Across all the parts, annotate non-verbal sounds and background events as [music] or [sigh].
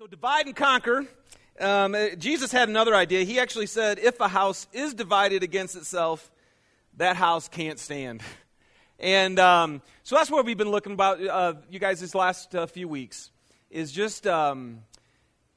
So, divide and conquer. Um, uh, Jesus had another idea. He actually said, if a house is divided against itself, that house can't stand. [laughs] And um, so that's what we've been looking about, uh, you guys, this last uh, few weeks, is just um,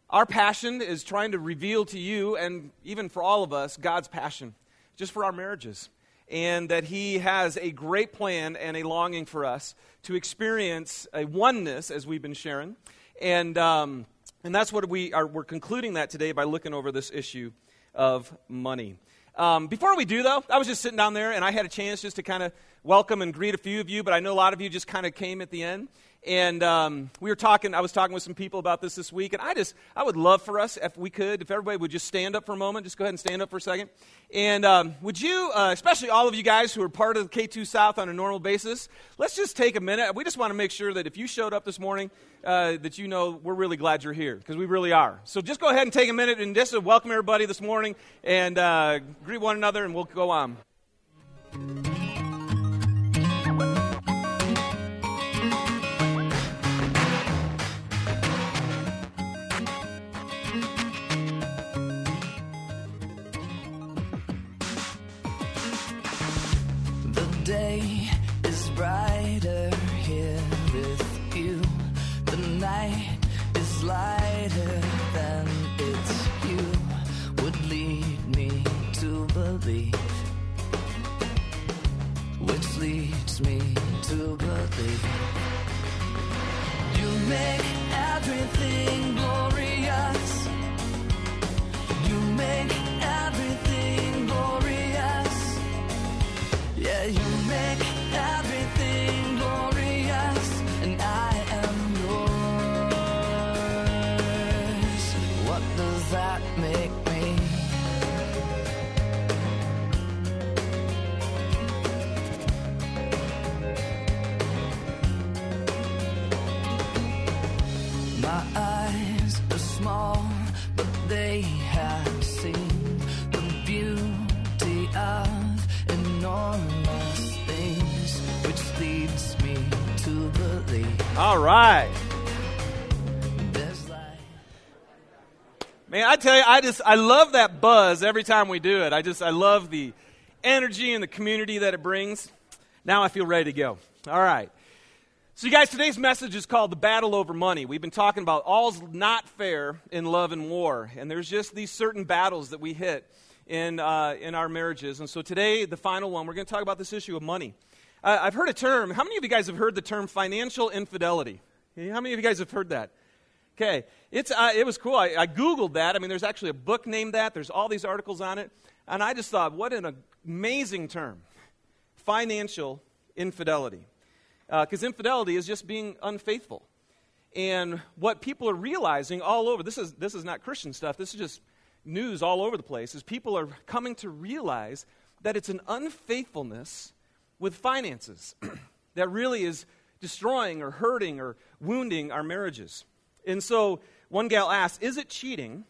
our passion is trying to reveal to you, and even for all of us, God's passion, just for our marriages. And that He has a great plan and a longing for us to experience a oneness, as we've been sharing. And, um, and that's what we are, we're concluding that today by looking over this issue of money. Um, before we do, though, I was just sitting down there and I had a chance just to kind of welcome and greet a few of you, but I know a lot of you just kind of came at the end. And um, we were talking, I was talking with some people about this this week, and I just, I would love for us, if we could, if everybody would just stand up for a moment, just go ahead and stand up for a second. And um, would you, uh, especially all of you guys who are part of the K2 South on a normal basis, let's just take a minute. We just want to make sure that if you showed up this morning, uh, that you know we're really glad you're here, because we really are. So just go ahead and take a minute and just welcome everybody this morning and uh, greet one another, and we'll go on. To All right. Man, I tell you, I just I love that buzz every time we do it. I just I love the energy and the community that it brings. Now I feel ready to go. All right. So, you guys, today's message is called The Battle Over Money. We've been talking about all's not fair in love and war. And there's just these certain battles that we hit in, uh, in our marriages. And so, today, the final one, we're going to talk about this issue of money. Uh, I've heard a term. How many of you guys have heard the term financial infidelity? How many of you guys have heard that? Okay, it's, uh, it was cool. I, I Googled that. I mean, there's actually a book named that, there's all these articles on it. And I just thought, what an amazing term financial infidelity. Because infidelity is just being unfaithful. And what people are realizing all over, this is, this is not Christian stuff, this is just news all over the place, is people are coming to realize that it's an unfaithfulness with finances [clears throat] that really is destroying or hurting or wounding our marriages. And so one gal asked, Is it cheating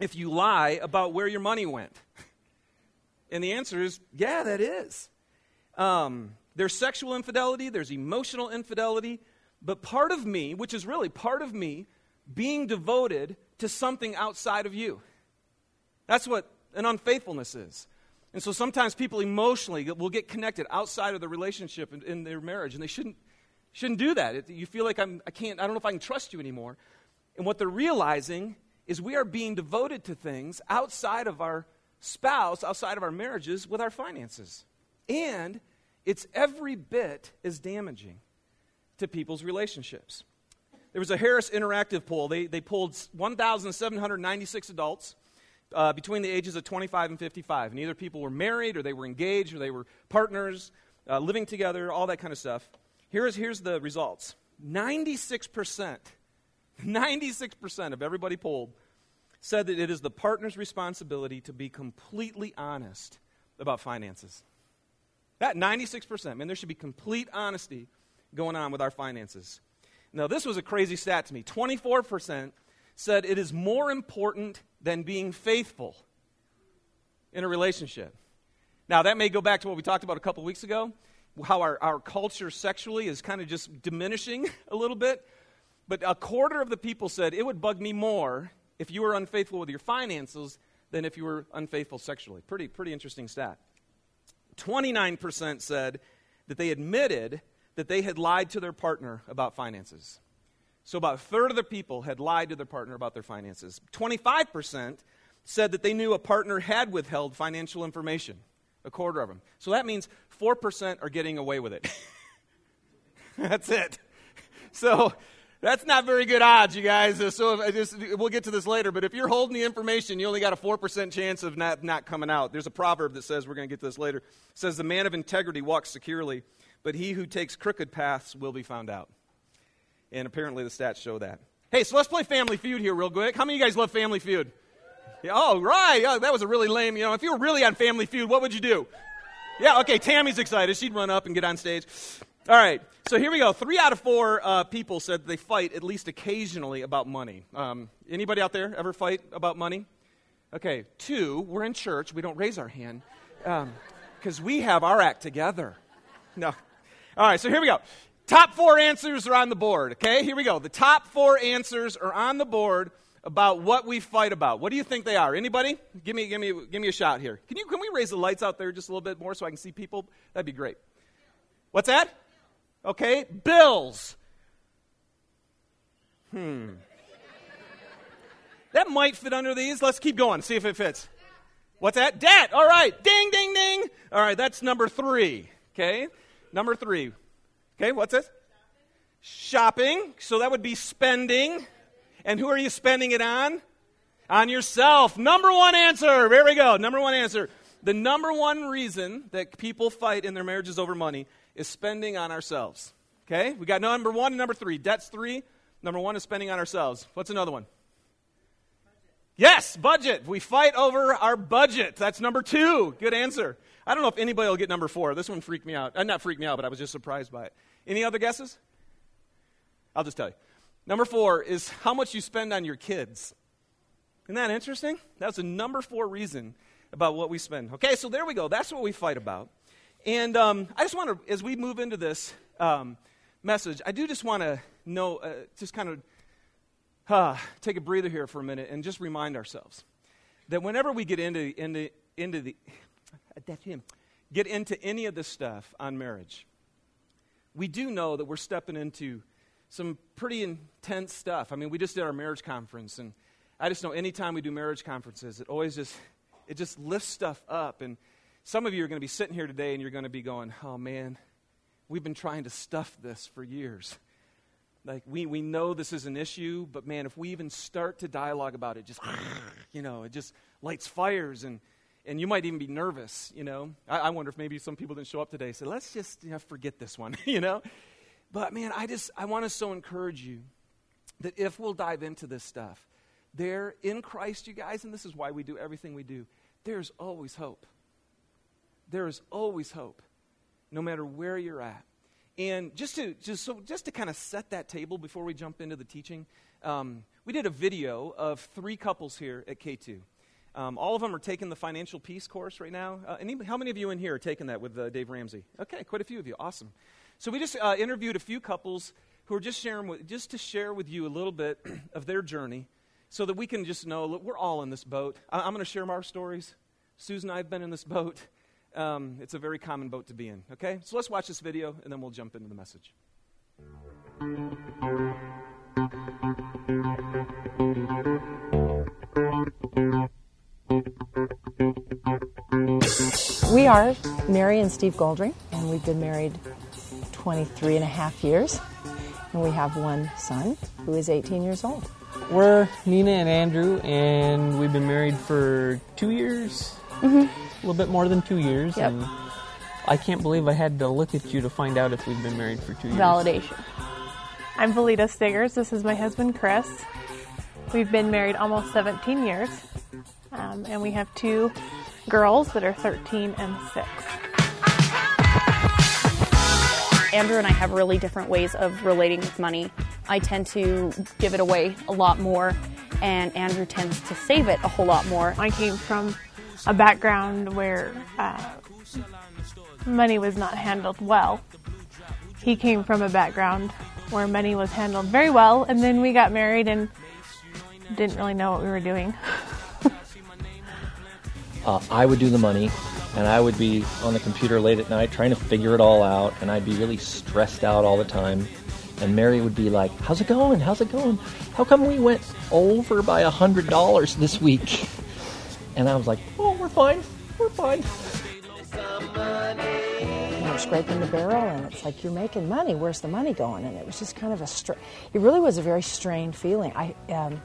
if you lie about where your money went? [laughs] And the answer is, Yeah, that is. Um, there's sexual infidelity, there's emotional infidelity, but part of me, which is really part of me, being devoted to something outside of you. That's what an unfaithfulness is. And so sometimes people emotionally will get connected outside of the relationship in, in their marriage, and they shouldn't, shouldn't do that. It, you feel like I'm, I can't, I don't know if I can trust you anymore. And what they're realizing is we are being devoted to things outside of our spouse, outside of our marriages, with our finances. And it's every bit as damaging to people's relationships. There was a Harris Interactive poll. They, they polled 1,796 adults uh, between the ages of 25 and 55. And either people were married, or they were engaged, or they were partners, uh, living together, all that kind of stuff. Here's, here's the results 96%, 96% of everybody polled said that it is the partner's responsibility to be completely honest about finances. That 96%, man, there should be complete honesty going on with our finances. Now, this was a crazy stat to me. 24% said it is more important than being faithful in a relationship. Now, that may go back to what we talked about a couple weeks ago, how our, our culture sexually is kind of just diminishing [laughs] a little bit. But a quarter of the people said it would bug me more if you were unfaithful with your finances than if you were unfaithful sexually. Pretty, pretty interesting stat. 29% said that they admitted that they had lied to their partner about finances. So about a third of the people had lied to their partner about their finances. 25% said that they knew a partner had withheld financial information, a quarter of them. So that means 4% are getting away with it. [laughs] That's it. So that's not very good odds, you guys. So I just, we'll get to this later, but if you're holding the information, you only got a 4% chance of not, not coming out. There's a proverb that says, we're going to get to this later, says, the man of integrity walks securely, but he who takes crooked paths will be found out. And apparently the stats show that. Hey, so let's play Family Feud here real quick. How many of you guys love Family Feud? Yeah, oh, right. That was a really lame, you know, if you were really on Family Feud, what would you do? Yeah, okay, Tammy's excited. She'd run up and get on stage. All right, so here we go. Three out of four uh, people said they fight at least occasionally about money. Um, anybody out there ever fight about money? Okay, two, we're in church. We don't raise our hand because um, we have our act together. No. All right, so here we go. Top four answers are on the board, okay? Here we go. The top four answers are on the board about what we fight about. What do you think they are? Anybody? Give me, give me, give me a shot here. Can, you, can we raise the lights out there just a little bit more so I can see people? That'd be great. What's that? Okay, bills. Hmm. That might fit under these. Let's keep going, see if it fits. What's that? Debt. All right. Ding, ding, ding. All right, that's number three. Okay, number three. Okay, what's this? Shopping. So that would be spending. And who are you spending it on? On yourself. Number one answer. There we go. Number one answer. The number one reason that people fight in their marriages over money is spending on ourselves. Okay? We got number one and number three. Debt's three. Number one is spending on ourselves. What's another one? Budget. Yes, budget. We fight over our budget. That's number two. Good answer. I don't know if anybody will get number four. This one freaked me out. Uh, not freaked me out, but I was just surprised by it. Any other guesses? I'll just tell you. Number four is how much you spend on your kids. Isn't that interesting? That's the number four reason about what we spend. Okay, so there we go. That's what we fight about. And um, I just want to, as we move into this um, message, I do just want to know, uh, just kind of uh, take a breather here for a minute and just remind ourselves that whenever we get into, into, into the, that's him, get into any of this stuff on marriage, we do know that we're stepping into some pretty intense stuff. I mean, we just did our marriage conference, and I just know anytime we do marriage conferences, it always just, it just lifts stuff up and some of you are going to be sitting here today and you're going to be going, oh man, we've been trying to stuff this for years. Like, we, we know this is an issue, but man, if we even start to dialogue about it, just, you know, it just lights fires and, and you might even be nervous, you know. I, I wonder if maybe some people didn't show up today. So let's just you know, forget this one, [laughs] you know. But man, I just, I want to so encourage you that if we'll dive into this stuff, there in Christ, you guys, and this is why we do everything we do, there's always hope there is always hope, no matter where you're at. And just to just so just to kind of set that table before we jump into the teaching, um, we did a video of three couples here at K2. Um, all of them are taking the financial peace course right now. Uh, any, how many of you in here are taking that with uh, Dave Ramsey? Okay, quite a few of you. Awesome. So we just uh, interviewed a few couples who are just sharing with, just to share with you a little bit [clears throat] of their journey, so that we can just know look, we're all in this boat. I, I'm going to share our stories. Susan and I have been in this boat. Um, it's a very common boat to be in. Okay? So let's watch this video and then we'll jump into the message. We are Mary and Steve Goldring, and we've been married 23 and a half years. And we have one son who is 18 years old. We're Nina and Andrew, and we've been married for two years. Mm-hmm a little bit more than two years. Yep. And I can't believe I had to look at you to find out if we've been married for two years. Validation. I'm Valita Stiggers. This is my husband, Chris. We've been married almost 17 years, um, and we have two girls that are 13 and 6. Andrew and I have really different ways of relating with money. I tend to give it away a lot more, and Andrew tends to save it a whole lot more. I came from a background where uh, money was not handled well. He came from a background where money was handled very well, and then we got married and didn't really know what we were doing. [laughs] uh, I would do the money, and I would be on the computer late at night trying to figure it all out, and I'd be really stressed out all the time. And Mary would be like, "How's it going? How's it going? How come we went over by a hundred dollars this week?" And I was like, "Oh, we're fine. We're fine." you're scraping the barrel, and it's like you're making money. Where's the money going? And it was just kind of a. Str- it really was a very strained feeling. I um,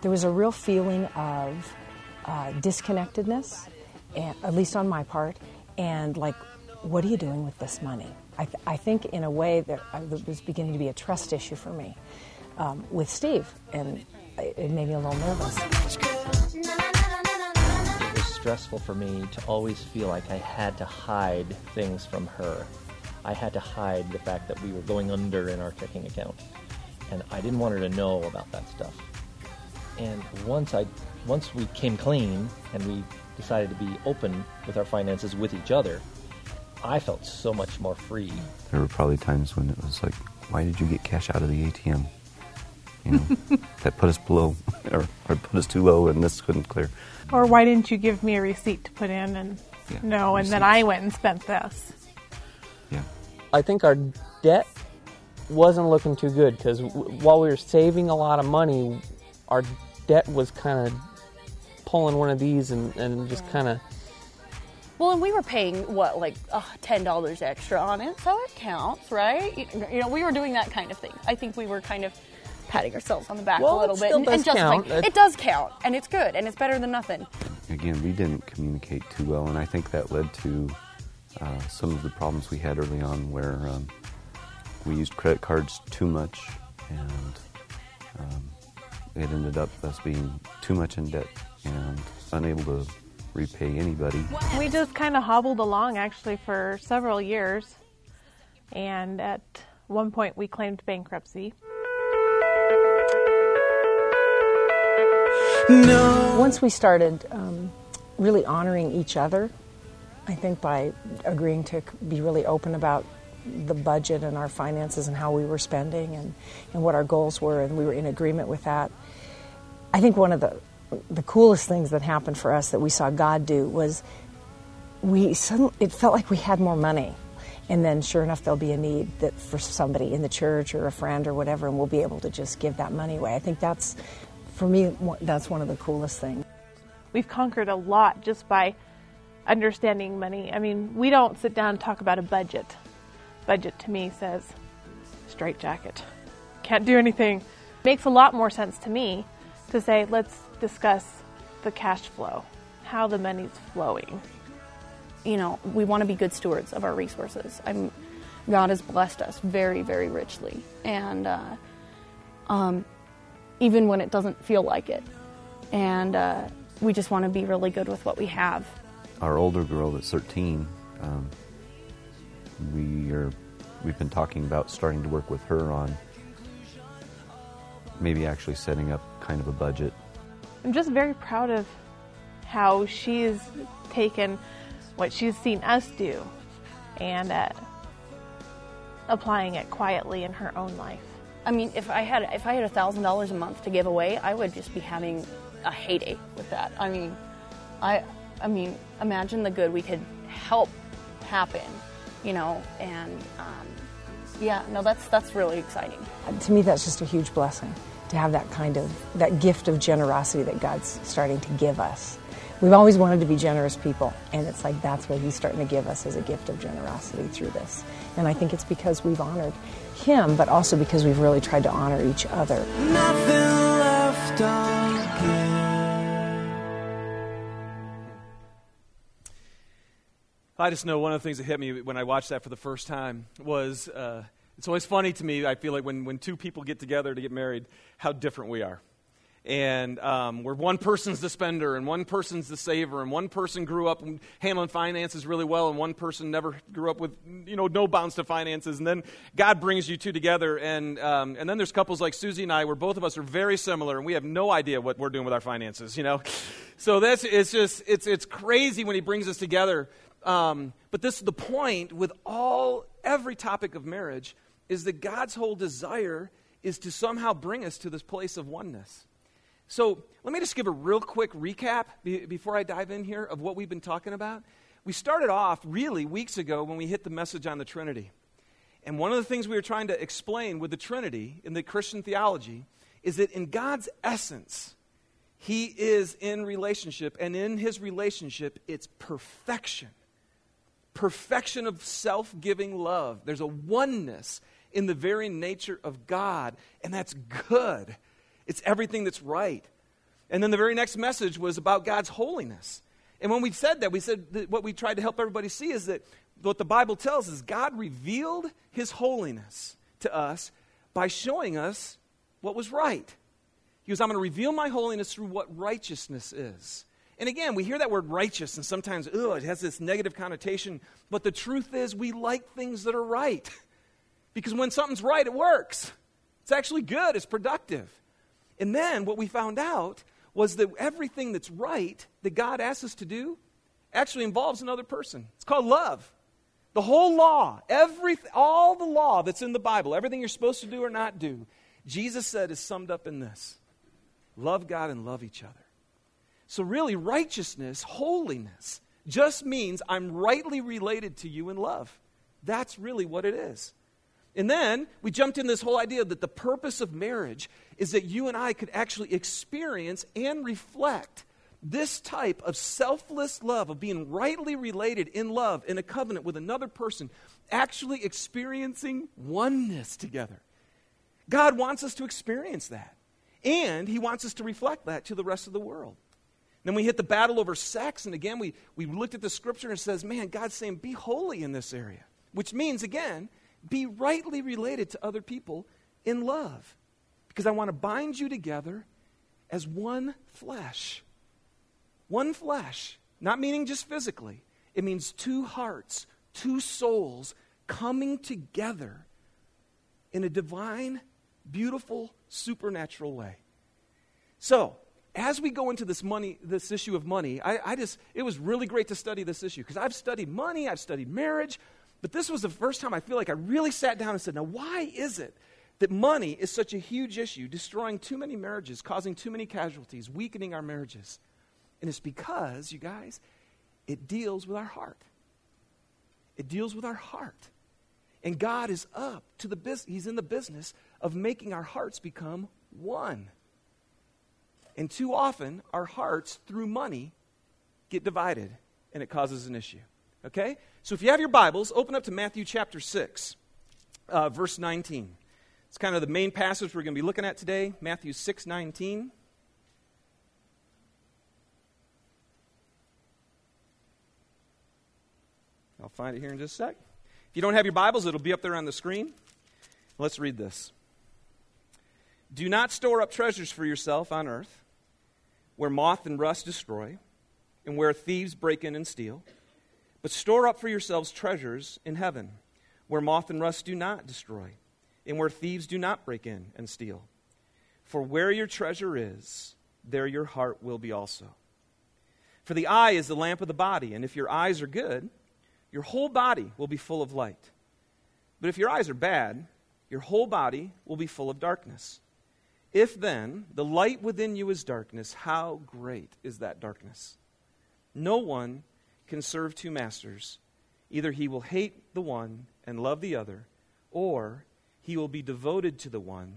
there was a real feeling of uh, disconnectedness, and, at least on my part, and like, what are you doing with this money? I, th- I think in a way that uh, was beginning to be a trust issue for me um, with Steve, and it made me a little nervous. It was stressful for me to always feel like I had to hide things from her. I had to hide the fact that we were going under in our checking account, and I didn't want her to know about that stuff. And once I, once we came clean and we decided to be open with our finances with each other, I felt so much more free. There were probably times when it was like, why did you get cash out of the ATM? You know, [laughs] that put us below, [laughs] or, or put us too low, and this couldn't clear. Or why didn't you give me a receipt to put in and Yeah, no, and then. I went and spent this. Yeah. I think our debt wasn't looking too good because w- while we were saving a lot of money, our debt was kind of pulling one of these and, and just kind of Well, and we were paying what, like uh, ten dollars extra on it, so it counts, right? You, you know, we were doing that kind of thing. I think we were kind of patting ourselves on the back Well, a little it bit still and, does and justifying. count. It- It does count, and it's good, and it's better than nothing. Again, we didn't communicate too well, and I think that led to uh, some of the problems we had early on where um, we used credit cards too much, and um, it ended up us being too much in debt and unable to repay anybody. We just kind of hobbled along actually for several years, and at one point we claimed bankruptcy. Once we started um, really honoring each other, I think by agreeing to be really open about the budget and our finances and how we were spending and, and what our goals were, and we were in agreement with that. I think one of the the coolest things that happened for us that we saw God do was we suddenly it felt like we had more money. And then, sure enough, there'll be a need that for somebody in the church or a friend or whatever, and we'll be able to just give that money away. I think that's, for me, that's one of the coolest things. We've conquered a lot just by understanding money. I mean, we don't sit down and talk about a budget. Budget to me says straight jacket. Can't do anything. Makes a lot more sense to me to say let's discuss the cash flow, how the money's flowing. You know, we want to be good stewards of our resources. I'm, God has blessed us very, very richly, and uh, um, even when it doesn't feel like it, and uh, we just want to be really good with what we have. Our older girl that's 13, um, we are we've been talking about starting to work with her on maybe actually setting up kind of a budget I'm just very proud of how she's taken what she's seen us do and uh, applying it quietly in her own life. I mean, if I had if I had a thousand dollars a month to give away, I would just be having a heyday with that. I mean, I I mean, imagine the good we could help happen, you know, and um, yeah, no, that's that's really exciting. To me, that's just a huge blessing to have that kind of that gift of generosity that God's starting to give us. We've always wanted to be generous people, and it's like that's what He's starting to give us as a gift of generosity through this. And I think it's because we've honored Him, but also because we've really tried to honor each other. I just know one of the things that hit me when I watched that for the first time was uh, it's always funny to me. I feel like when, when two people get together to get married, how different we are. And um, where one person's the spender and one person's the saver, and one person grew up handling finances really well, and one person never grew up with you know no bounds to finances. And then God brings you two together, and um, and then there's couples like Susie and I, where both of us are very similar, and we have no idea what we're doing with our finances. You know, so that's it's just it's it's crazy when He brings us together. Um, but this the point with all every topic of marriage is that God's whole desire is to somehow bring us to this place of oneness. So let me just give a real quick recap be- before I dive in here of what we've been talking about. We started off really weeks ago when we hit the message on the Trinity. And one of the things we were trying to explain with the Trinity in the Christian theology is that in God's essence, He is in relationship, and in His relationship, it's perfection. Perfection of self giving love. There's a oneness in the very nature of God, and that's good. It's everything that's right. And then the very next message was about God's holiness. And when we said that, we said that what we tried to help everybody see is that what the Bible tells is God revealed his holiness to us by showing us what was right. He goes, I'm going to reveal my holiness through what righteousness is. And again, we hear that word righteous, and sometimes, ugh, it has this negative connotation. But the truth is, we like things that are right. [laughs] because when something's right, it works. It's actually good, it's productive. And then what we found out was that everything that's right that God asks us to do actually involves another person. It's called love. The whole law, every, all the law that's in the Bible, everything you're supposed to do or not do, Jesus said is summed up in this love God and love each other. So, really, righteousness, holiness, just means I'm rightly related to you in love. That's really what it is. And then we jumped in this whole idea that the purpose of marriage is that you and I could actually experience and reflect this type of selfless love, of being rightly related in love, in a covenant with another person, actually experiencing oneness together. God wants us to experience that. And He wants us to reflect that to the rest of the world. Then we hit the battle over sex, and again, we, we looked at the scripture and it says, man, God's saying, be holy in this area. Which means, again, be rightly related to other people in love. Because I want to bind you together as one flesh. One flesh. Not meaning just physically, it means two hearts, two souls coming together in a divine, beautiful, supernatural way. So, as we go into this money, this issue of money, I, I just, it was really great to study this issue because I've studied money, I've studied marriage, but this was the first time I feel like I really sat down and said, now, why is it that money is such a huge issue, destroying too many marriages, causing too many casualties, weakening our marriages? And it's because, you guys, it deals with our heart. It deals with our heart. And God is up to the business, He's in the business of making our hearts become one. And too often, our hearts, through money, get divided, and it causes an issue. Okay? So if you have your Bibles, open up to Matthew chapter 6, uh, verse 19. It's kind of the main passage we're going to be looking at today, Matthew 6 19. I'll find it here in just a sec. If you don't have your Bibles, it'll be up there on the screen. Let's read this. Do not store up treasures for yourself on earth, where moth and rust destroy, and where thieves break in and steal. But store up for yourselves treasures in heaven, where moth and rust do not destroy, and where thieves do not break in and steal. For where your treasure is, there your heart will be also. For the eye is the lamp of the body, and if your eyes are good, your whole body will be full of light. But if your eyes are bad, your whole body will be full of darkness. If then the light within you is darkness, how great is that darkness? No one can serve two masters. Either he will hate the one and love the other, or he will be devoted to the one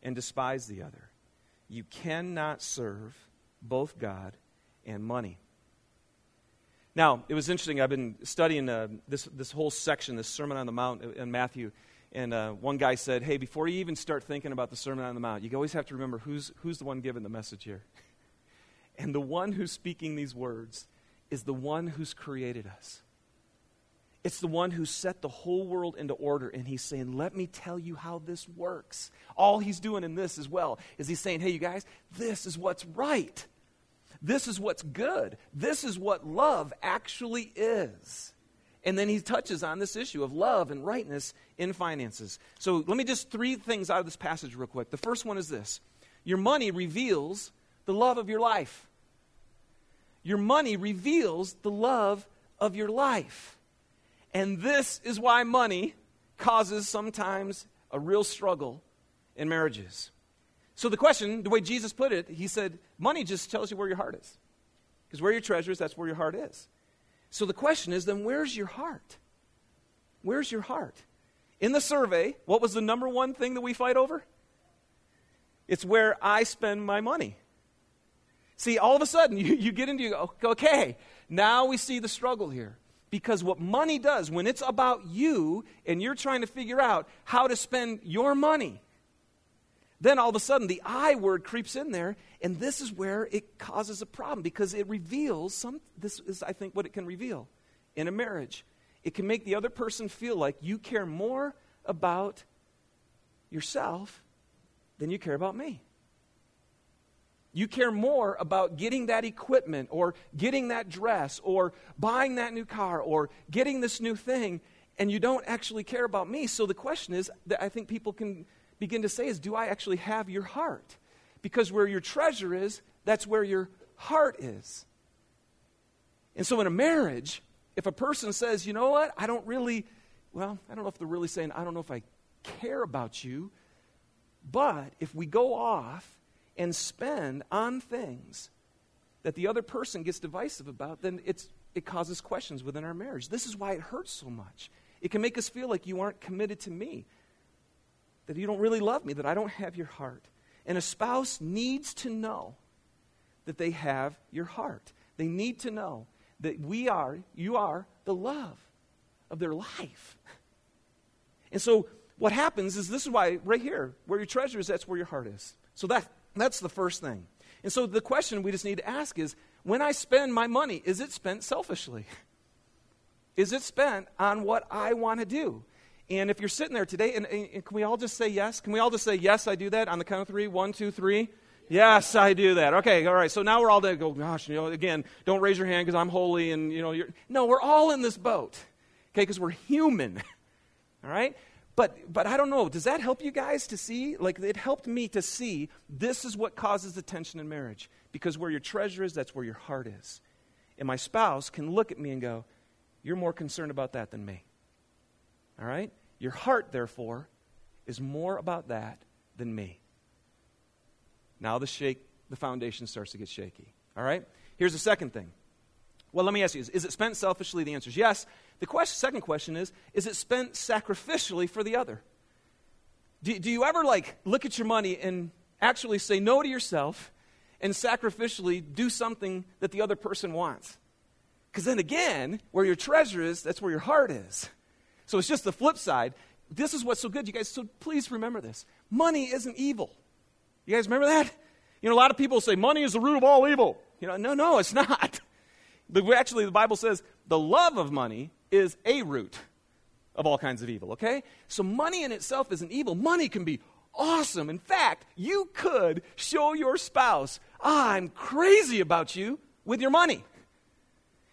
and despise the other. You cannot serve both God and money. Now, it was interesting. I've been studying uh, this, this whole section, this Sermon on the Mount in Matthew. And uh, one guy said, Hey, before you even start thinking about the Sermon on the Mount, you always have to remember who's, who's the one giving the message here. [laughs] and the one who's speaking these words is the one who's created us. It's the one who set the whole world into order, and he's saying, Let me tell you how this works. All he's doing in this as well is he's saying, Hey, you guys, this is what's right. This is what's good. This is what love actually is. And then he touches on this issue of love and rightness in finances. So let me just three things out of this passage real quick. The first one is this Your money reveals the love of your life. Your money reveals the love of your life. And this is why money causes sometimes a real struggle in marriages. So, the question, the way Jesus put it, he said, money just tells you where your heart is. Because where your treasure is, that's where your heart is. So, the question is then, where's your heart? Where's your heart? In the survey, what was the number one thing that we fight over? It's where I spend my money. See, all of a sudden, [laughs] you, you get into, you okay, now we see the struggle here. Because what money does, when it's about you and you're trying to figure out how to spend your money, then all of a sudden the I word creeps in there, and this is where it causes a problem because it reveals some. This is, I think, what it can reveal in a marriage. It can make the other person feel like you care more about yourself than you care about me. You care more about getting that equipment or getting that dress or buying that new car or getting this new thing, and you don't actually care about me. So the question is that I think people can begin to say is do I actually have your heart? Because where your treasure is, that's where your heart is. And so in a marriage, if a person says, you know what, I don't really, well, I don't know if they're really saying, I don't know if I care about you, but if we go off and spend on things that the other person gets divisive about, then it's, it causes questions within our marriage. This is why it hurts so much. It can make us feel like you aren't committed to me, that you don't really love me, that I don't have your heart. And a spouse needs to know that they have your heart. They need to know that we are, you are the love of their life. And so what happens is this is why, right here, where your treasure is, that's where your heart is. So that, that's the first thing. And so the question we just need to ask is when I spend my money, is it spent selfishly? Is it spent on what I want to do? And if you're sitting there today, and, and, can we all just say yes? Can we all just say, yes, I do that on the count of three? One, two, three. Yes, I do that. Okay, all right. So now we're all there. Go, gosh, you know, again, don't raise your hand because I'm holy and, you know, you're. No, we're all in this boat, okay, because we're human. [laughs] all right? But, but I don't know. Does that help you guys to see? Like, it helped me to see this is what causes the tension in marriage. Because where your treasure is, that's where your heart is. And my spouse can look at me and go, You're more concerned about that than me. All right? Your heart, therefore, is more about that than me. Now the shake, the foundation starts to get shaky. All right? Here's the second thing. Well, let me ask you: Is, is it spent selfishly? The answer is yes. The question, second question is: Is it spent sacrificially for the other? Do, do you ever like look at your money and actually say no to yourself and sacrificially do something that the other person wants? Because then again, where your treasure is, that's where your heart is. So it's just the flip side. This is what's so good, you guys. So please remember this: money isn't evil. You guys remember that? You know, a lot of people say money is the root of all evil. You know, no, no, it's [laughs] not. Actually, the Bible says the love of money is a root of all kinds of evil, okay? So money in itself isn't evil. Money can be awesome. In fact, you could show your spouse, ah, I'm crazy about you with your money.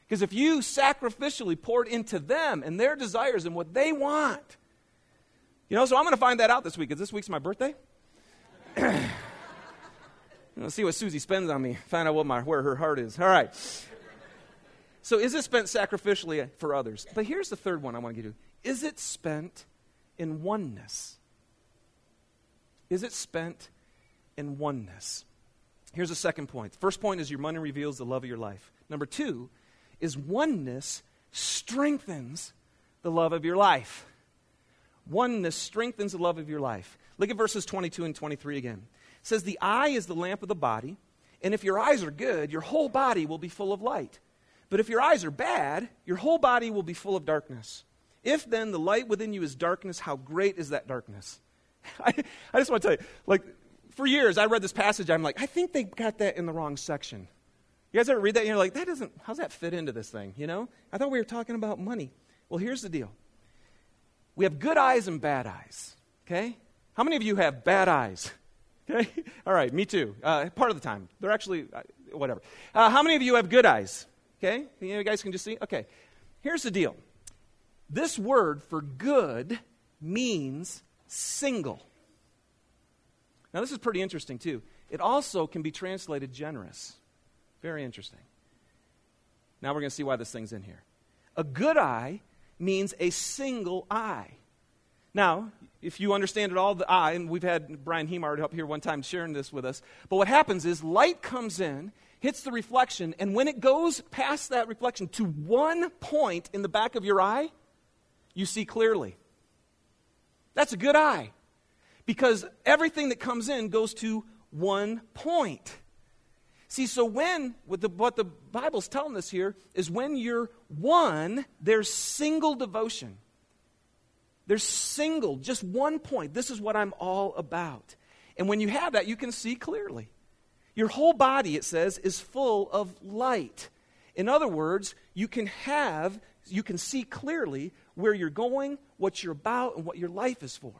Because if you sacrificially poured into them and their desires and what they want, you know, so I'm going to find that out this week because this week's my birthday. [clears throat] Let's see what Susie spends on me. Find out what my, where her heart is. All right. So, is it spent sacrificially for others? But here's the third one I want to get to. Is it spent in oneness? Is it spent in oneness? Here's the second point. First point is your money reveals the love of your life. Number two is oneness strengthens the love of your life. Oneness strengthens the love of your life. Look at verses 22 and 23 again It says the eye is the lamp of the body, and if your eyes are good, your whole body will be full of light. But if your eyes are bad, your whole body will be full of darkness. If then the light within you is darkness, how great is that darkness? [laughs] I, I just want to tell you, like, for years I read this passage, I'm like, I think they got that in the wrong section. You guys ever read that and you're like, that doesn't, how's that fit into this thing, you know? I thought we were talking about money. Well, here's the deal we have good eyes and bad eyes, okay? How many of you have bad eyes? [laughs] Okay? All right, me too. Uh, part of the time. They're actually, uh, whatever. Uh, how many of you have good eyes? Okay? You guys can just see? Okay. Here's the deal this word for good means single. Now, this is pretty interesting, too. It also can be translated generous. Very interesting. Now we're going to see why this thing's in here. A good eye means a single eye. Now, if you understand it all, the eye, and we've had Brian Hemard up here one time sharing this with us. But what happens is light comes in, hits the reflection, and when it goes past that reflection to one point in the back of your eye, you see clearly. That's a good eye because everything that comes in goes to one point. See, so when, what the, what the Bible's telling us here is when you're one, there's single devotion. There's single, just one point. This is what I'm all about. And when you have that, you can see clearly. Your whole body, it says, is full of light. In other words, you can have, you can see clearly where you're going, what you're about, and what your life is for.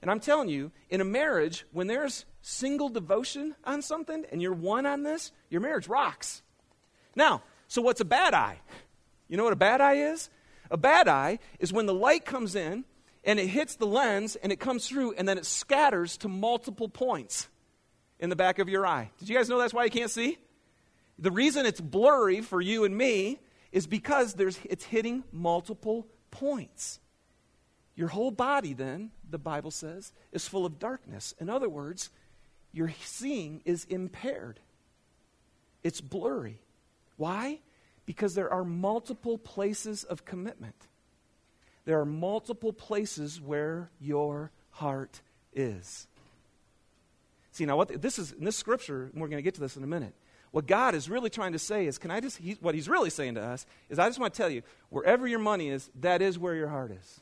And I'm telling you, in a marriage, when there's single devotion on something and you're one on this, your marriage rocks. Now, so what's a bad eye? You know what a bad eye is? A bad eye is when the light comes in and it hits the lens and it comes through and then it scatters to multiple points in the back of your eye. Did you guys know that's why you can't see? The reason it's blurry for you and me is because there's, it's hitting multiple points. Your whole body, then, the Bible says, is full of darkness. In other words, your seeing is impaired, it's blurry. Why? Because there are multiple places of commitment there are multiple places where your heart is. See, now what this is in this scripture, and we're going to get to this in a minute. What God is really trying to say is, can I just, he, what He's really saying to us is, I just want to tell you, wherever your money is, that is where your heart is.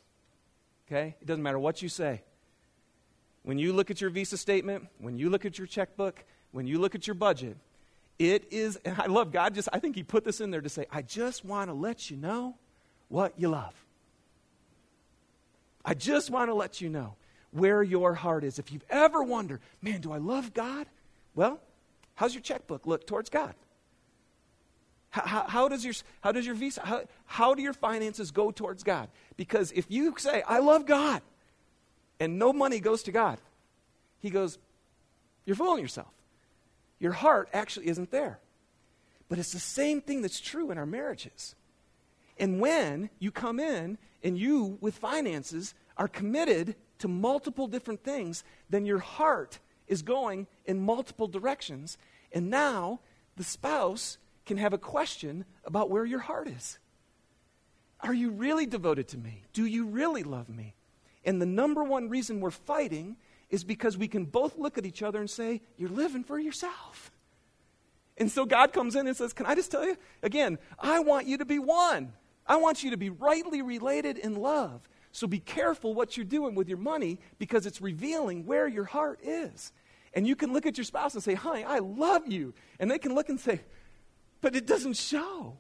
Okay? It doesn't matter what you say. When you look at your Visa statement, when you look at your checkbook, when you look at your budget, it is, and I love God just, I think He put this in there to say, I just want to let you know what you love. I just want to let you know where your heart is. If you've ever wondered, man, do I love God? Well, how's your checkbook look towards God? How, how, how, does your, how does your visa, how, how do your finances go towards God? Because if you say, I love God, and no money goes to God, he goes, you're fooling yourself. Your heart actually isn't there. But it's the same thing that's true in our marriages. And when you come in and you, with finances, are committed to multiple different things, then your heart is going in multiple directions. And now the spouse can have a question about where your heart is. Are you really devoted to me? Do you really love me? And the number one reason we're fighting is because we can both look at each other and say, You're living for yourself. And so God comes in and says, Can I just tell you? Again, I want you to be one. I want you to be rightly related in love. So be careful what you're doing with your money because it's revealing where your heart is. And you can look at your spouse and say, Honey, I love you. And they can look and say, But it doesn't show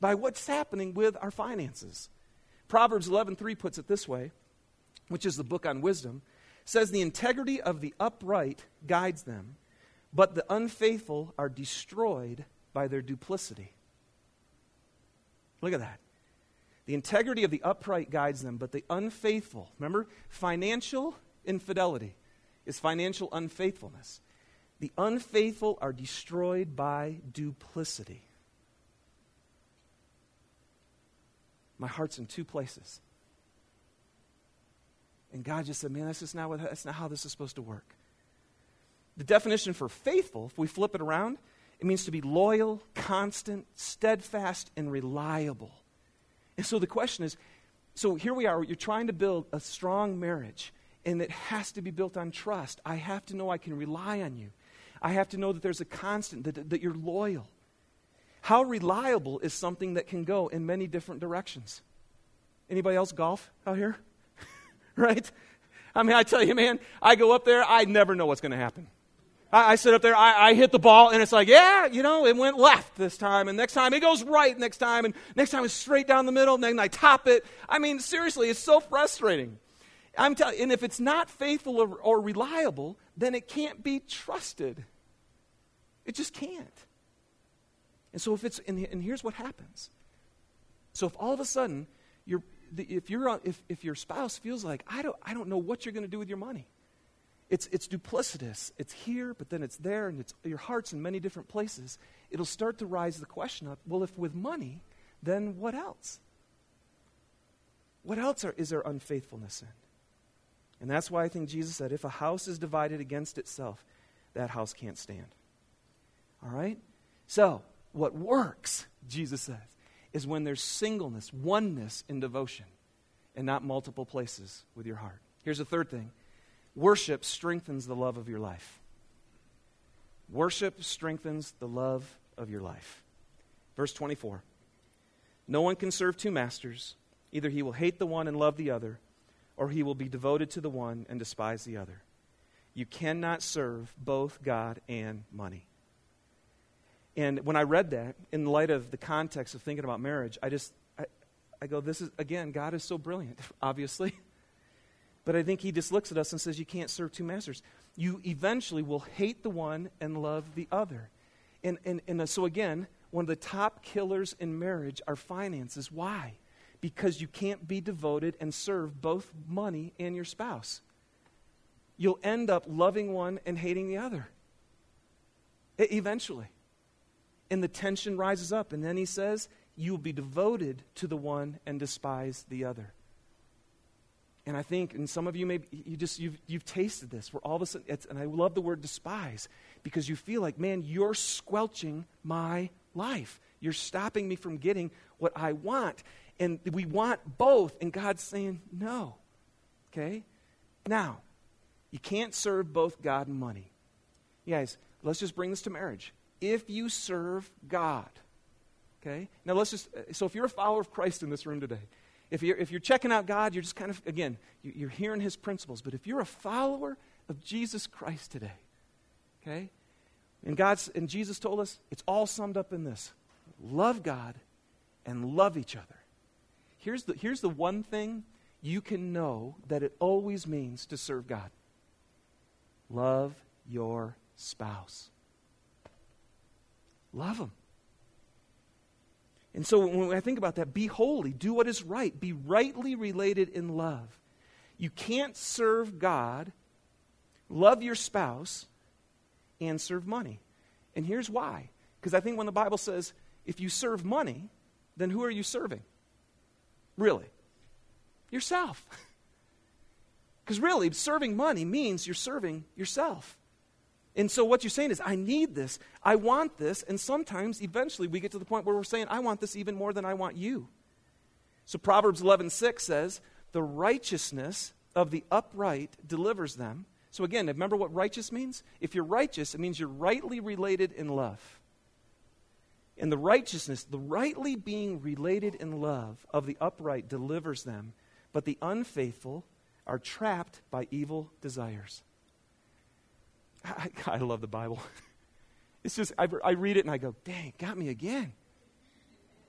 by what's happening with our finances. Proverbs 11:3 puts it this way, which is the book on wisdom, says the integrity of the upright guides them, but the unfaithful are destroyed by their duplicity. Look at that. The integrity of the upright guides them, but the unfaithful, remember, financial infidelity is financial unfaithfulness. The unfaithful are destroyed by duplicity. My heart's in two places. And God just said, man, that's just not, what, that's not how this is supposed to work. The definition for faithful, if we flip it around, it means to be loyal, constant, steadfast, and reliable. And so the question is so here we are, you're trying to build a strong marriage, and it has to be built on trust. I have to know I can rely on you. I have to know that there's a constant, that, that you're loyal. How reliable is something that can go in many different directions? Anybody else golf out here? [laughs] right? I mean, I tell you, man, I go up there, I never know what's going to happen. I, I sit up there, I, I hit the ball, and it's like, yeah, you know, it went left this time, and next time it goes right next time, and next time it's straight down the middle, and then I top it. I mean, seriously, it's so frustrating. I'm telling, and if it's not faithful or, or reliable, then it can't be trusted. It just can't. And so if it's, and, and here's what happens. So if all of a sudden you're, if, you're, if, if your spouse feels like, I don't, I don't know what you're going to do with your money, it's, it's duplicitous. It's here, but then it's there, and it's, your heart's in many different places. It'll start to rise the question up well, if with money, then what else? What else are, is there unfaithfulness in? And that's why I think Jesus said, if a house is divided against itself, that house can't stand. All right? So, what works, Jesus says, is when there's singleness, oneness in devotion, and not multiple places with your heart. Here's the third thing worship strengthens the love of your life. Worship strengthens the love of your life. Verse 24 No one can serve two masters. Either he will hate the one and love the other, or he will be devoted to the one and despise the other. You cannot serve both God and money. And when I read that, in light of the context of thinking about marriage, I just, I, I go, this is, again, God is so brilliant, [laughs] obviously. But I think he just looks at us and says, you can't serve two masters. You eventually will hate the one and love the other. And, and, and uh, so, again, one of the top killers in marriage are finances. Why? Because you can't be devoted and serve both money and your spouse. You'll end up loving one and hating the other. Eventually and the tension rises up. And then he says, You will be devoted to the one and despise the other. And I think, and some of you maybe you just you've you've tasted this. Where all of a sudden, and I love the word despise because you feel like, man, you're squelching my life. You're stopping me from getting what I want, and we want both. And God's saying no. Okay, now you can't serve both God and money. You guys, let's just bring this to marriage if you serve God. Okay? Now let's just, uh, so if you're a follower of Christ in this room today, if you're, if you're checking out God, you're just kind of, again, you're hearing his principles. But if you're a follower of Jesus Christ today, okay? And God's, and Jesus told us it's all summed up in this love God and love each other. Here's the, here's the one thing you can know that it always means to serve God love your spouse. Love them. And so when I think about that, be holy, do what is right, be rightly related in love. You can't serve God, love your spouse, and serve money. And here's why. Because I think when the Bible says, if you serve money, then who are you serving? Really? Yourself. [laughs] Because really, serving money means you're serving yourself. And so what you're saying is, I need this. I want this. And sometimes, eventually, we get to the point where we're saying, I want this even more than I want you. So Proverbs 11:6 says, "The righteousness of the upright delivers them." So again, remember what righteous means? If you're righteous, it means you're rightly related in love. And the righteousness, the rightly being related in love of the upright delivers them, but the unfaithful are trapped by evil desires. I, I love the Bible. [laughs] It's just, I, I read it and I go, dang, got me again.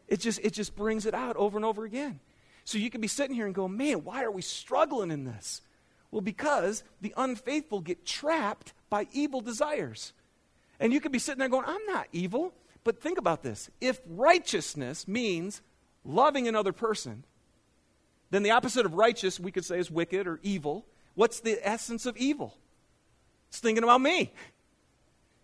It just, it just brings it out over and over again. So you can be sitting here and go, man, why are we struggling in this? Well, because the unfaithful get trapped by evil desires. And you could be sitting there going, I'm not evil. But think about this. If righteousness means loving another person, then the opposite of righteous, we could say, is wicked or evil. What's the essence of evil? It's thinking about me.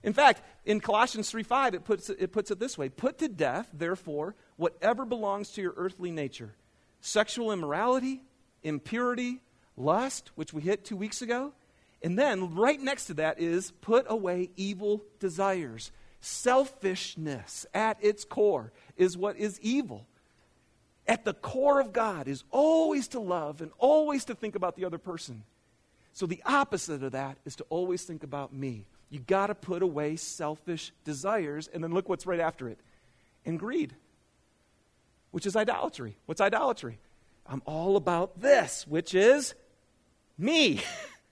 In fact, in Colossians 3:5, it puts it puts it this way Put to death, therefore, whatever belongs to your earthly nature sexual immorality, impurity, lust, which we hit two weeks ago. And then right next to that is put away evil desires. Selfishness at its core is what is evil. At the core of God is always to love and always to think about the other person. So the opposite of that is to always think about me. You got to put away selfish desires, and then look what's right after it and greed, which is idolatry. What's idolatry? I'm all about this, which is me.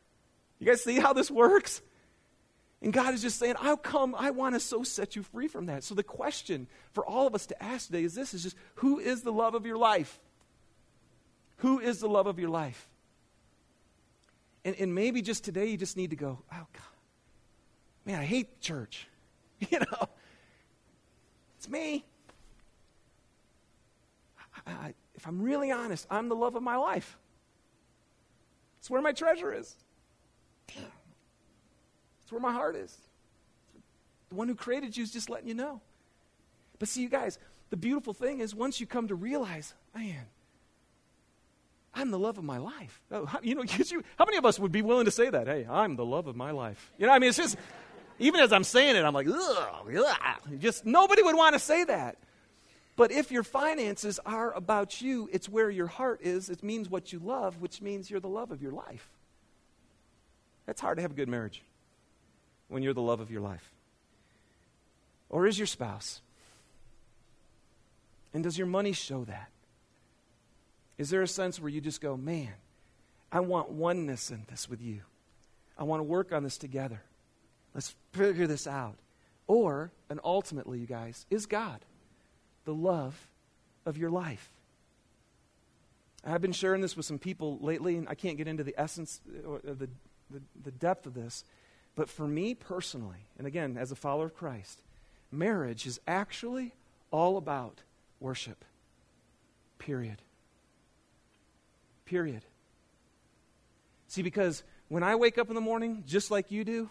[laughs] you guys see how this works? And God is just saying, I'll come, I want to so set you free from that. So the question for all of us to ask today is this is just who is the love of your life? Who is the love of your life? And, and maybe just today you just need to go, oh, God, man, I hate church. [laughs] You know, it's me. I, I, if I'm really honest, I'm the love of my life. It's where my treasure is. It's where my heart is. The one who created you is just letting you know. But see, you guys, the beautiful thing is once you come to realize, man, I'm the love of my life. Oh, you know, [laughs] you, how many of us would be willing to say that? Hey, I'm the love of my life. You know, I mean, it's just, even as I'm saying it, I'm like, ugh, ugh. just nobody would want to say that. But if your finances are about you, it's where your heart is. It means what you love, which means you're the love of your life. That's hard to have a good marriage when you're the love of your life. Or is your spouse? And does your money show that? Is there a sense where you just go, man, I want oneness in this with you? I want to work on this together. Let's figure this out. Or, and ultimately, you guys, is God the love of your life? I've been sharing this with some people lately, and I can't get into the essence or the, the, the depth of this. But for me personally, and again, as a follower of Christ, marriage is actually all about worship. Period. Period. See, because when I wake up in the morning, just like you do,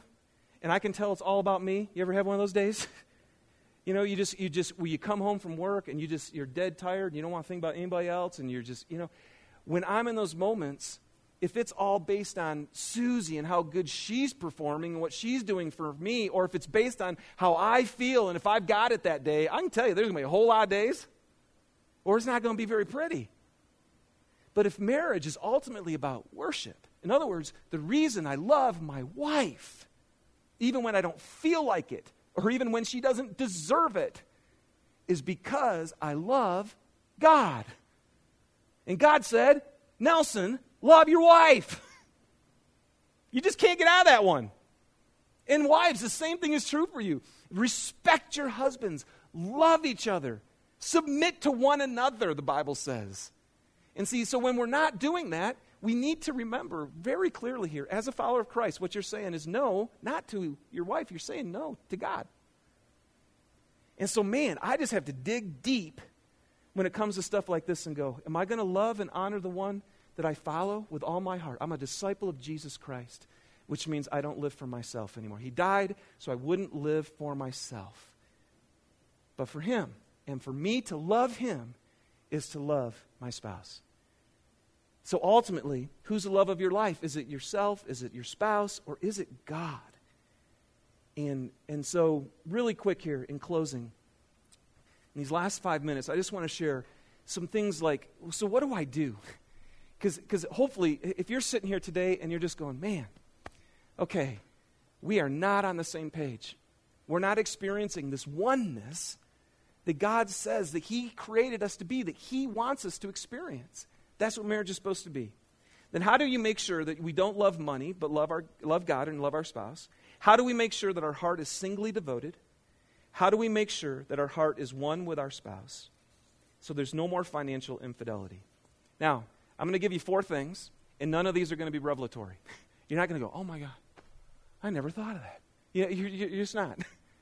and I can tell it's all about me, you ever have one of those days? [laughs] you know, you just, you just, when you come home from work and you just, you're dead tired, and you don't want to think about anybody else, and you're just, you know, when I'm in those moments, if it's all based on Susie and how good she's performing and what she's doing for me, or if it's based on how I feel and if I've got it that day, I can tell you there's going to be a whole lot of days, or it's not going to be very pretty. But if marriage is ultimately about worship, in other words, the reason I love my wife, even when I don't feel like it, or even when she doesn't deserve it, is because I love God. And God said, Nelson, love your wife. [laughs] you just can't get out of that one. And wives, the same thing is true for you. Respect your husbands, love each other, submit to one another, the Bible says. And see, so when we're not doing that, we need to remember very clearly here, as a follower of Christ, what you're saying is no, not to your wife. You're saying no to God. And so, man, I just have to dig deep when it comes to stuff like this and go, Am I going to love and honor the one that I follow with all my heart? I'm a disciple of Jesus Christ, which means I don't live for myself anymore. He died so I wouldn't live for myself, but for Him. And for me to love Him is to love my spouse. So ultimately, who's the love of your life? Is it yourself? Is it your spouse? Or is it God? And, and so, really quick here in closing, in these last five minutes, I just want to share some things like so, what do I do? [laughs] Because hopefully, if you're sitting here today and you're just going, man, okay, we are not on the same page. We're not experiencing this oneness that God says that He created us to be, that He wants us to experience. That's what marriage is supposed to be. Then how do you make sure that we don't love money, but love, our, love God and love our spouse? How do we make sure that our heart is singly devoted? How do we make sure that our heart is one with our spouse? So there's no more financial infidelity. Now, I'm going to give you four things, and none of these are going to be revelatory. [laughs] You're not going to go, oh my God, I never thought of that. You're, you're just not.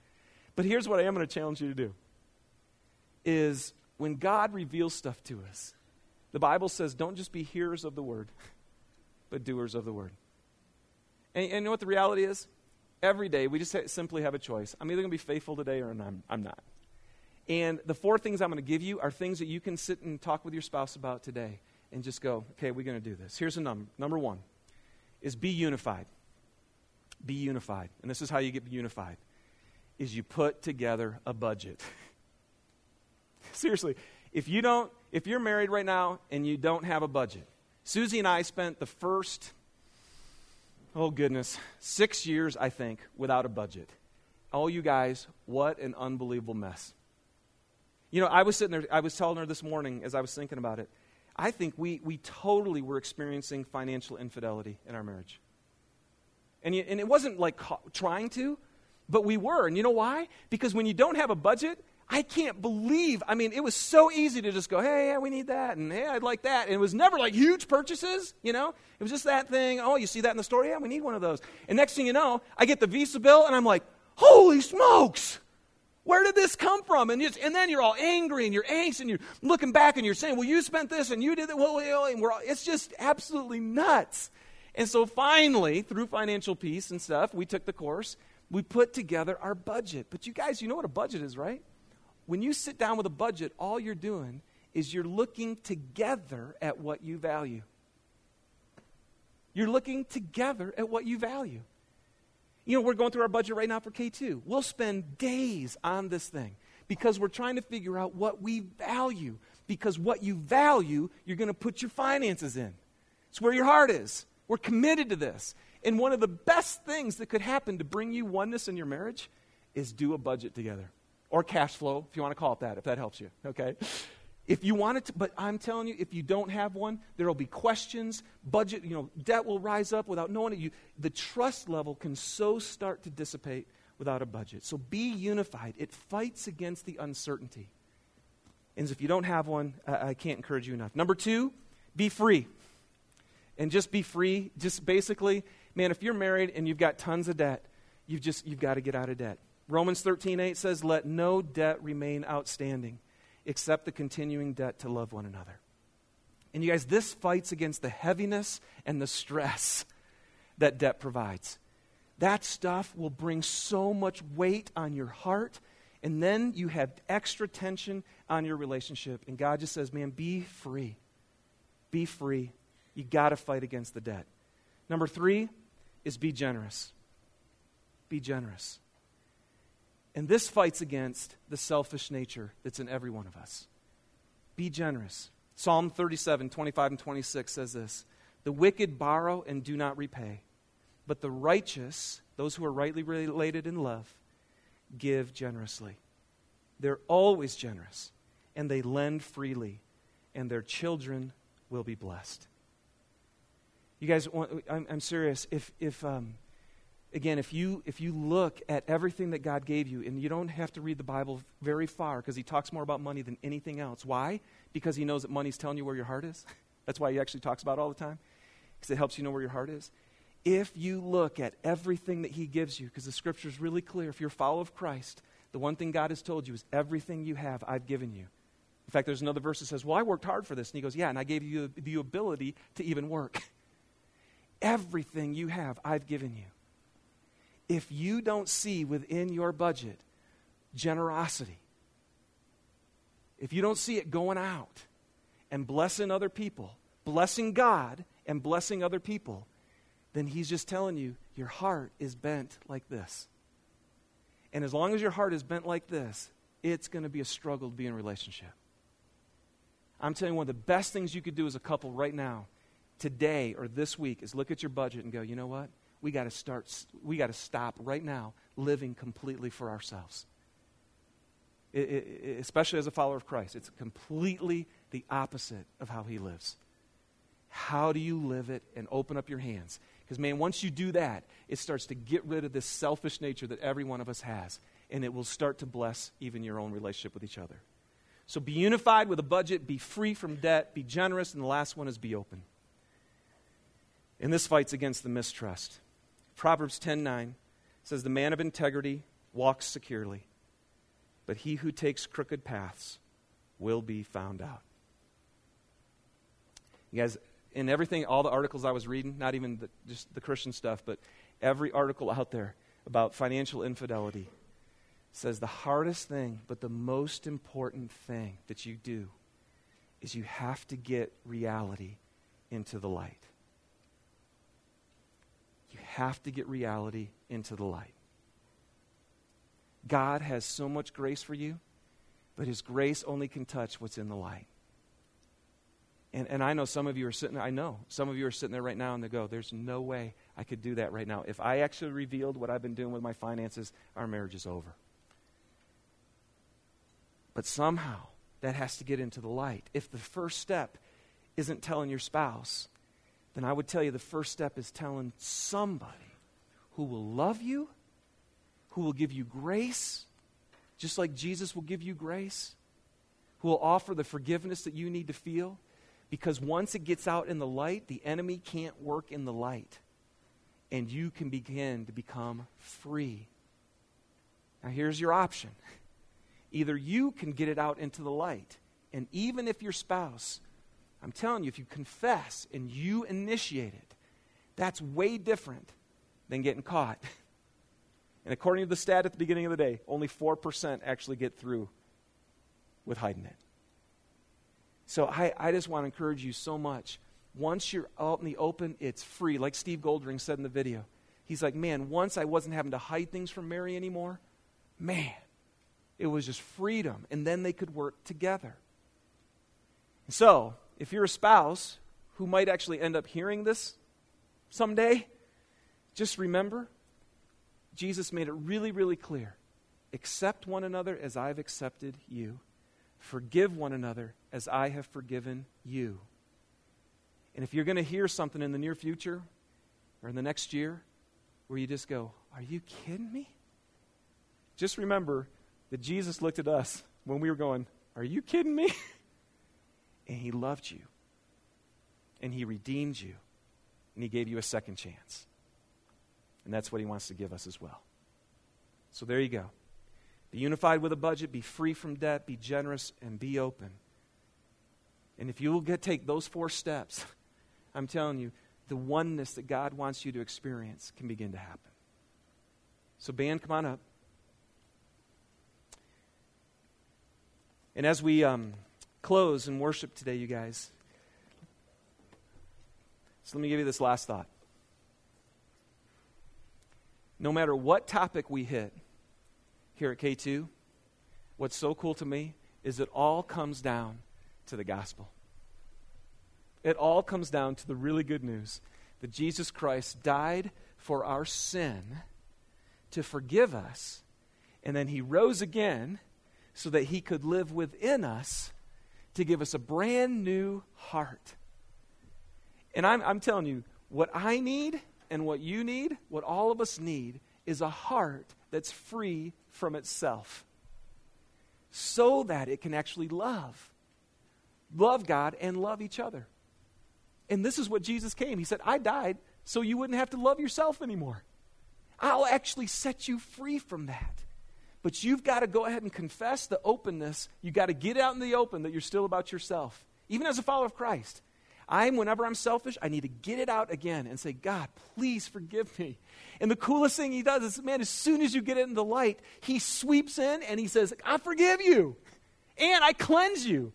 [laughs] but here's what I am going to challenge you to do is when God reveals stuff to us, the Bible says don't just be hearers of the word, but doers of the word. And, and you know what the reality is? Every day, we just ha- simply have a choice. I'm either going to be faithful today or I'm, I'm not. And the four things I'm going to give you are things that you can sit and talk with your spouse about today and just go, okay, we're going to do this. Here's a number. Number one is be unified. Be unified. And this is how you get unified is you put together a budget. [laughs] Seriously, if you don't if you're married right now and you don't have a budget, Susie and I spent the first oh goodness, 6 years I think without a budget. Oh you guys, what an unbelievable mess. You know, I was sitting there I was telling her this morning as I was thinking about it. I think we, we totally were experiencing financial infidelity in our marriage. And, you, and it wasn't like ca- trying to, but we were. And you know why? Because when you don't have a budget, I can't believe. I mean, it was so easy to just go, hey, yeah, we need that, and hey, I'd like that. And it was never like huge purchases, you know? It was just that thing. Oh, you see that in the store? Yeah, we need one of those. And next thing you know, I get the Visa bill, and I'm like, holy smokes! Where did this come from? And, and then you're all angry and you're angst and you're looking back and you're saying, well, you spent this and you did that. Well, and we're all, it's just absolutely nuts. And so finally, through financial peace and stuff, we took the course. We put together our budget. But you guys, you know what a budget is, right? When you sit down with a budget, all you're doing is you're looking together at what you value. You're looking together at what you value. You know, we're going through our budget right now for K2. We'll spend days on this thing because we're trying to figure out what we value. Because what you value, you're going to put your finances in. It's where your heart is. We're committed to this. And one of the best things that could happen to bring you oneness in your marriage is do a budget together. Or cash flow, if you want to call it that, if that helps you, okay? If you want it to, but I'm telling you, if you don't have one, there will be questions, budget, you know, debt will rise up without knowing it. You, the trust level can so start to dissipate without a budget. So be unified. It fights against the uncertainty. And if you don't have one, I, I can't encourage you enough. Number two, be free. And just be free. Just basically, man, if you're married and you've got tons of debt, you've just you've got to get out of debt. Romans 13:8 says, "Let no debt remain outstanding." except the continuing debt to love one another. And you guys, this fights against the heaviness and the stress that debt provides. That stuff will bring so much weight on your heart, and then you have extra tension on your relationship. And God just says, man, be free. Be free. You got to fight against the debt. Number three is be generous. Be generous. And this fights against the selfish nature that's in every one of us. Be generous. Psalm 37, 25 and 26 says this The wicked borrow and do not repay, but the righteous, those who are rightly related in love, give generously. They're always generous, and they lend freely, and their children will be blessed. You guys, I'm, serious. If, if, um, again, if you, if you look at everything that God gave you, and you don't have to read the Bible very far because he talks more about money than anything else. Why? Because he knows that money's telling you where your heart is. [laughs] That's why he actually talks about all the time, because it helps you know where your heart is. If you look at everything that he gives you, because the scripture is really clear, if you're a follower of Christ, the one thing God has told you is everything you have, I've given you. In fact, there's another verse that says, Well, I worked hard for this. And he goes, Yeah, and I gave you the ability to even work. [laughs] everything you have, I've given you if you don't see within your budget generosity, if you don't see it going out and blessing other people, blessing God and blessing other people, then He's just telling you your heart is bent like this. And as long as your heart is bent like this, it's going to be a struggle to be in relationship. I'm telling you, one of the best things you could do as a couple right now, today or this week, is look at your budget and go, you know what? We got to start, we got to stop right now living completely for ourselves. It, it, especially as a follower of Christ, it's completely the opposite of how he lives. How do you live it and open up your hands? Because, man, once you do that, it starts to get rid of this selfish nature that every one of us has, and it will start to bless even your own relationship with each other. So be unified with a budget, be free from debt, be generous, and the last one is be open. And this fights against the mistrust. Proverbs 10:9 says the man of integrity walks securely, but he who takes crooked paths will be found out. You guys, in everything, all the articles I was reading, not even the, just the Christian stuff, but every article out there about financial infidelity says the hardest thing, but the most important thing that you do is you have to get reality into the light have to get reality into the light. God has so much grace for you, but His grace only can touch what's in the light. And, and I know some of you are sitting there, I know some of you are sitting there right now and they go, There's no way I could do that right now. If I actually revealed what I've been doing with my finances, our marriage is over. But somehow that has to get into the light. If the first step isn't telling your spouse, then I would tell you the first step is telling somebody who will love you, who will give you grace, just like Jesus will give you grace, who will offer the forgiveness that you need to feel. Because once it gets out in the light, the enemy can't work in the light. And you can begin to become free. Now, here's your option [laughs] either you can get it out into the light, and even if your spouse I'm telling you, if you confess and you initiate it, that's way different than getting caught. [laughs] And according to the stat at the beginning of the day, only 4% actually get through with hiding it. So I, I just want to encourage you so much. Once you're out in the open, it's free. Like Steve Goldring said in the video. He's like, man, once I wasn't having to hide things from Mary anymore, man, it was just freedom. And then they could work together. So, if you're a spouse who might actually end up hearing this someday, just remember Jesus made it really, really clear. Accept one another as I've accepted you. Forgive one another as I have forgiven you. And if you're going to hear something in the near future or in the next year where you just go, Are you kidding me? Just remember that Jesus looked at us when we were going, Are you kidding me? [laughs] and he loved you. And he redeemed you. And he gave you a second chance. And that's what he wants to give us as well. So there you go. Be unified with a budget, be free from debt, be generous, and be open. And if you will get, take those four steps, [laughs] I'm telling you, the oneness that God wants you to experience can begin to happen. So, band, come on up. And as we um, close and worship today, you guys, so let me give you this last thought. No matter what topic we hit here at K2, what's so cool to me is it all comes down to the gospel. It all comes down to the really good news that Jesus Christ died for our sin to forgive us, and then he rose again so that he could live within us to give us a brand new heart. And I'm, I'm telling you, what I need and what you need, what all of us need, is a heart that's free from itself so that it can actually love. Love God and love each other. And this is what Jesus came. He said, I died so you wouldn't have to love yourself anymore. I'll actually set you free from that. But you've got to go ahead and confess the openness. You've got to get out in the open that you're still about yourself, even as a follower of Christ. I'm, whenever I'm selfish, I need to get it out again and say, God, please forgive me. And the coolest thing he does is, man, as soon as you get it in the light, he sweeps in and he says, I forgive you and I cleanse you.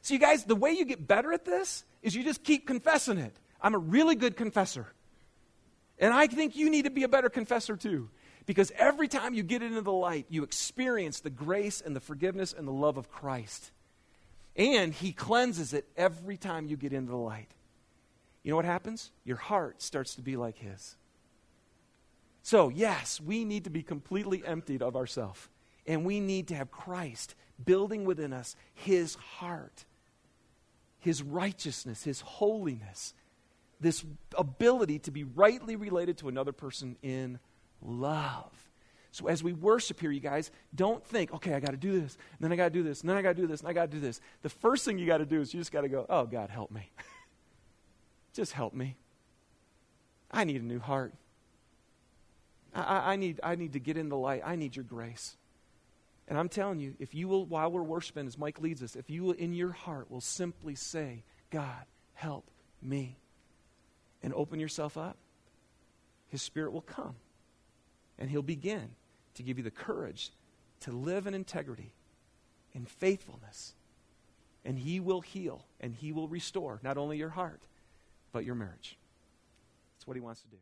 So, you guys, the way you get better at this is you just keep confessing it. I'm a really good confessor. And I think you need to be a better confessor too. Because every time you get into the light, you experience the grace and the forgiveness and the love of Christ. And He cleanses it every time you get into the light. You know what happens? Your heart starts to be like His. So, yes, we need to be completely emptied of ourselves. And we need to have Christ building within us His heart, His righteousness, His holiness, this ability to be rightly related to another person in love. So as we worship here, you guys, don't think, okay, I got to do this, and then I got to do this, and then I got to do this, and I got to do this. The first thing you got to do is you just got to go, oh, God, help me. [laughs] just help me. I need a new heart. I, I, need, I need to get in the light. I need your grace. And I'm telling you, if you will, while we're worshiping, as Mike leads us, if you will, in your heart, will simply say, God, help me, and open yourself up, His Spirit will come and He'll begin to give you the courage to live in integrity, in faithfulness. And He will heal and He will restore not only your heart, but your marriage. That's what He wants to do.